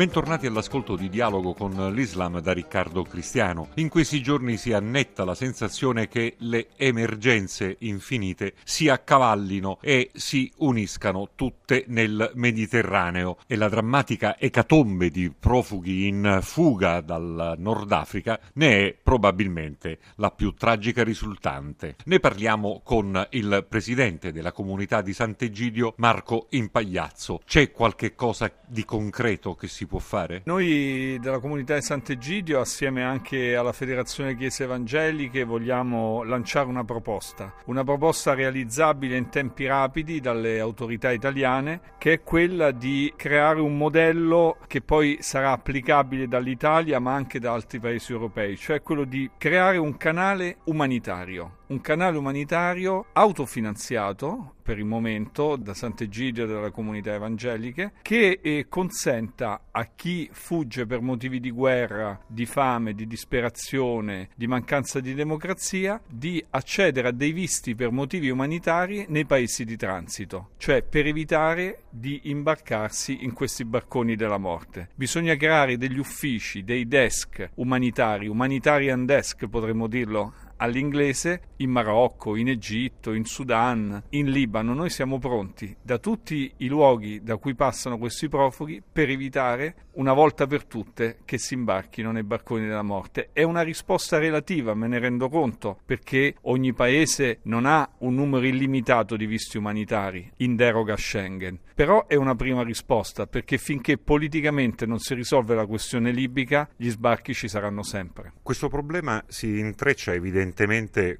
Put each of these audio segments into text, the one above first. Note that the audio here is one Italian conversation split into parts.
Bentornati all'ascolto di Dialogo con l'Islam da Riccardo Cristiano. In questi giorni si annetta la sensazione che le emergenze infinite si accavallino e si uniscano tutte nel Mediterraneo e la drammatica ecatombe di profughi in fuga dal Nord Africa ne è probabilmente la più tragica risultante. Ne parliamo con il presidente della comunità di Sant'Egidio, Marco Impagliazzo. C'è qualche cosa di concreto che si può fare? Noi della comunità di Sant'Egidio, assieme anche alla Federazione Chiese Evangeliche, vogliamo lanciare una proposta, una proposta realizzabile in tempi rapidi dalle autorità italiane, che è quella di creare un modello che poi sarà applicabile dall'Italia ma anche da altri paesi europei, cioè quello di creare un canale umanitario un canale umanitario autofinanziato per il momento da Sant'Egidio e dalle comunità evangeliche che eh, consenta a chi fugge per motivi di guerra, di fame, di disperazione, di mancanza di democrazia di accedere a dei visti per motivi umanitari nei paesi di transito, cioè per evitare di imbarcarsi in questi barconi della morte. Bisogna creare degli uffici, dei desk umanitari, humanitarian desk potremmo dirlo all'inglese in Marocco, in Egitto, in Sudan, in Libano. Noi siamo pronti da tutti i luoghi da cui passano questi profughi per evitare una volta per tutte che si imbarchino nei barconi della morte. È una risposta relativa, me ne rendo conto, perché ogni paese non ha un numero illimitato di visti umanitari in deroga a Schengen. Però è una prima risposta, perché finché politicamente non si risolve la questione libica, gli sbarchi ci saranno sempre. Questo problema si intreccia evidentemente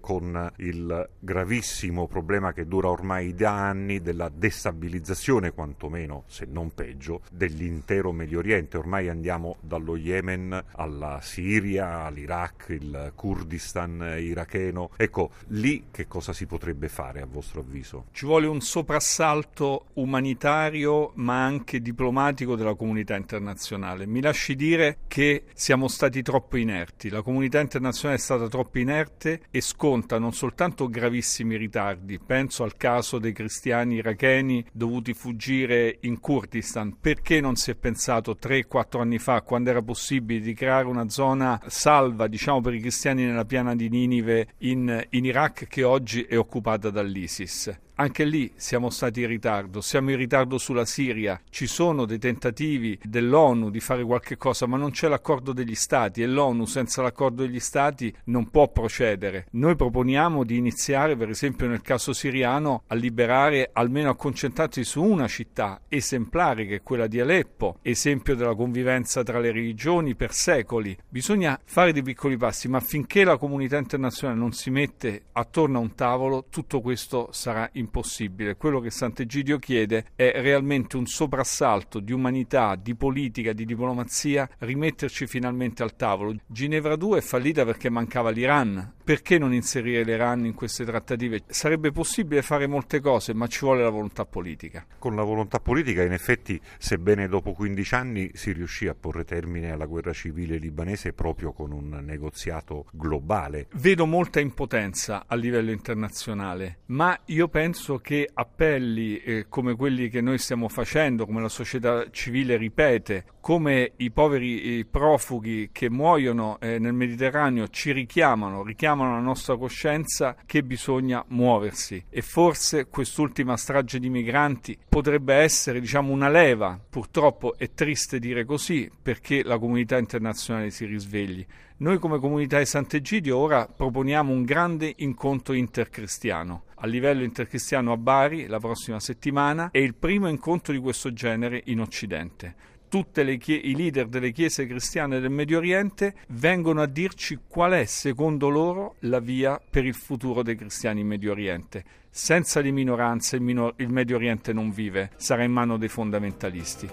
con il gravissimo problema che dura ormai da anni della destabilizzazione, quantomeno se non peggio, dell'intero Medio Oriente, ormai andiamo dallo Yemen alla Siria, all'Iraq, il Kurdistan iracheno. Ecco, lì che cosa si potrebbe fare a vostro avviso? Ci vuole un soprassalto umanitario ma anche diplomatico della comunità internazionale. Mi lasci dire che siamo stati troppo inerti, la comunità internazionale è stata troppo inerte e sconta non soltanto gravissimi ritardi, penso al caso dei cristiani iracheni dovuti fuggire in Kurdistan, perché non si è pensato 3-4 anni fa, quando era possibile di creare una zona salva, diciamo, per i cristiani nella piana di Ninive in, in Iraq, che oggi è occupata dall'ISIS. Anche lì siamo stati in ritardo, siamo in ritardo sulla Siria, ci sono dei tentativi dell'ONU di fare qualche cosa, ma non c'è l'accordo degli Stati e l'ONU senza l'accordo degli Stati non può procedere. Noi proponiamo di iniziare, per esempio nel caso siriano, a liberare, almeno a concentrarsi su una città esemplare che è quella di Aleppo, esempio della convivenza tra le religioni per secoli. Bisogna fare dei piccoli passi, ma finché la comunità internazionale non si mette attorno a un tavolo, tutto questo sarà impossibile impossibile. Quello che Sant'Egidio chiede è realmente un soprassalto di umanità, di politica, di diplomazia, rimetterci finalmente al tavolo. Ginevra 2 è fallita perché mancava l'Iran. Perché non inserire l'Iran in queste trattative? Sarebbe possibile fare molte cose, ma ci vuole la volontà politica. Con la volontà politica, in effetti, sebbene dopo 15 anni si riuscì a porre termine alla guerra civile libanese proprio con un negoziato globale. Vedo molta impotenza a livello internazionale, ma io penso che appelli eh, come quelli che noi stiamo facendo, come la società civile ripete, come i poveri i profughi che muoiono eh, nel Mediterraneo ci richiamano, richiamano la nostra coscienza che bisogna muoversi e forse quest'ultima strage di migranti potrebbe essere diciamo una leva, purtroppo è triste dire così perché la comunità internazionale si risvegli. Noi come comunità di Sant'Egidio ora proponiamo un grande incontro intercristiano a livello intercristiano a Bari la prossima settimana è il primo incontro di questo genere in Occidente. Tutti i leader delle chiese cristiane del Medio Oriente vengono a dirci qual è, secondo loro, la via per il futuro dei cristiani in Medio Oriente. Senza le minoranze il, minor- il Medio Oriente non vive, sarà in mano dei fondamentalisti.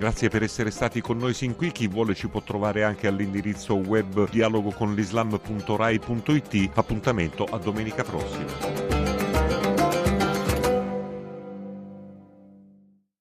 Grazie per essere stati con noi sin qui. Chi vuole ci può trovare anche all'indirizzo web dialogoconlislam.rai.it. Appuntamento a domenica prossima.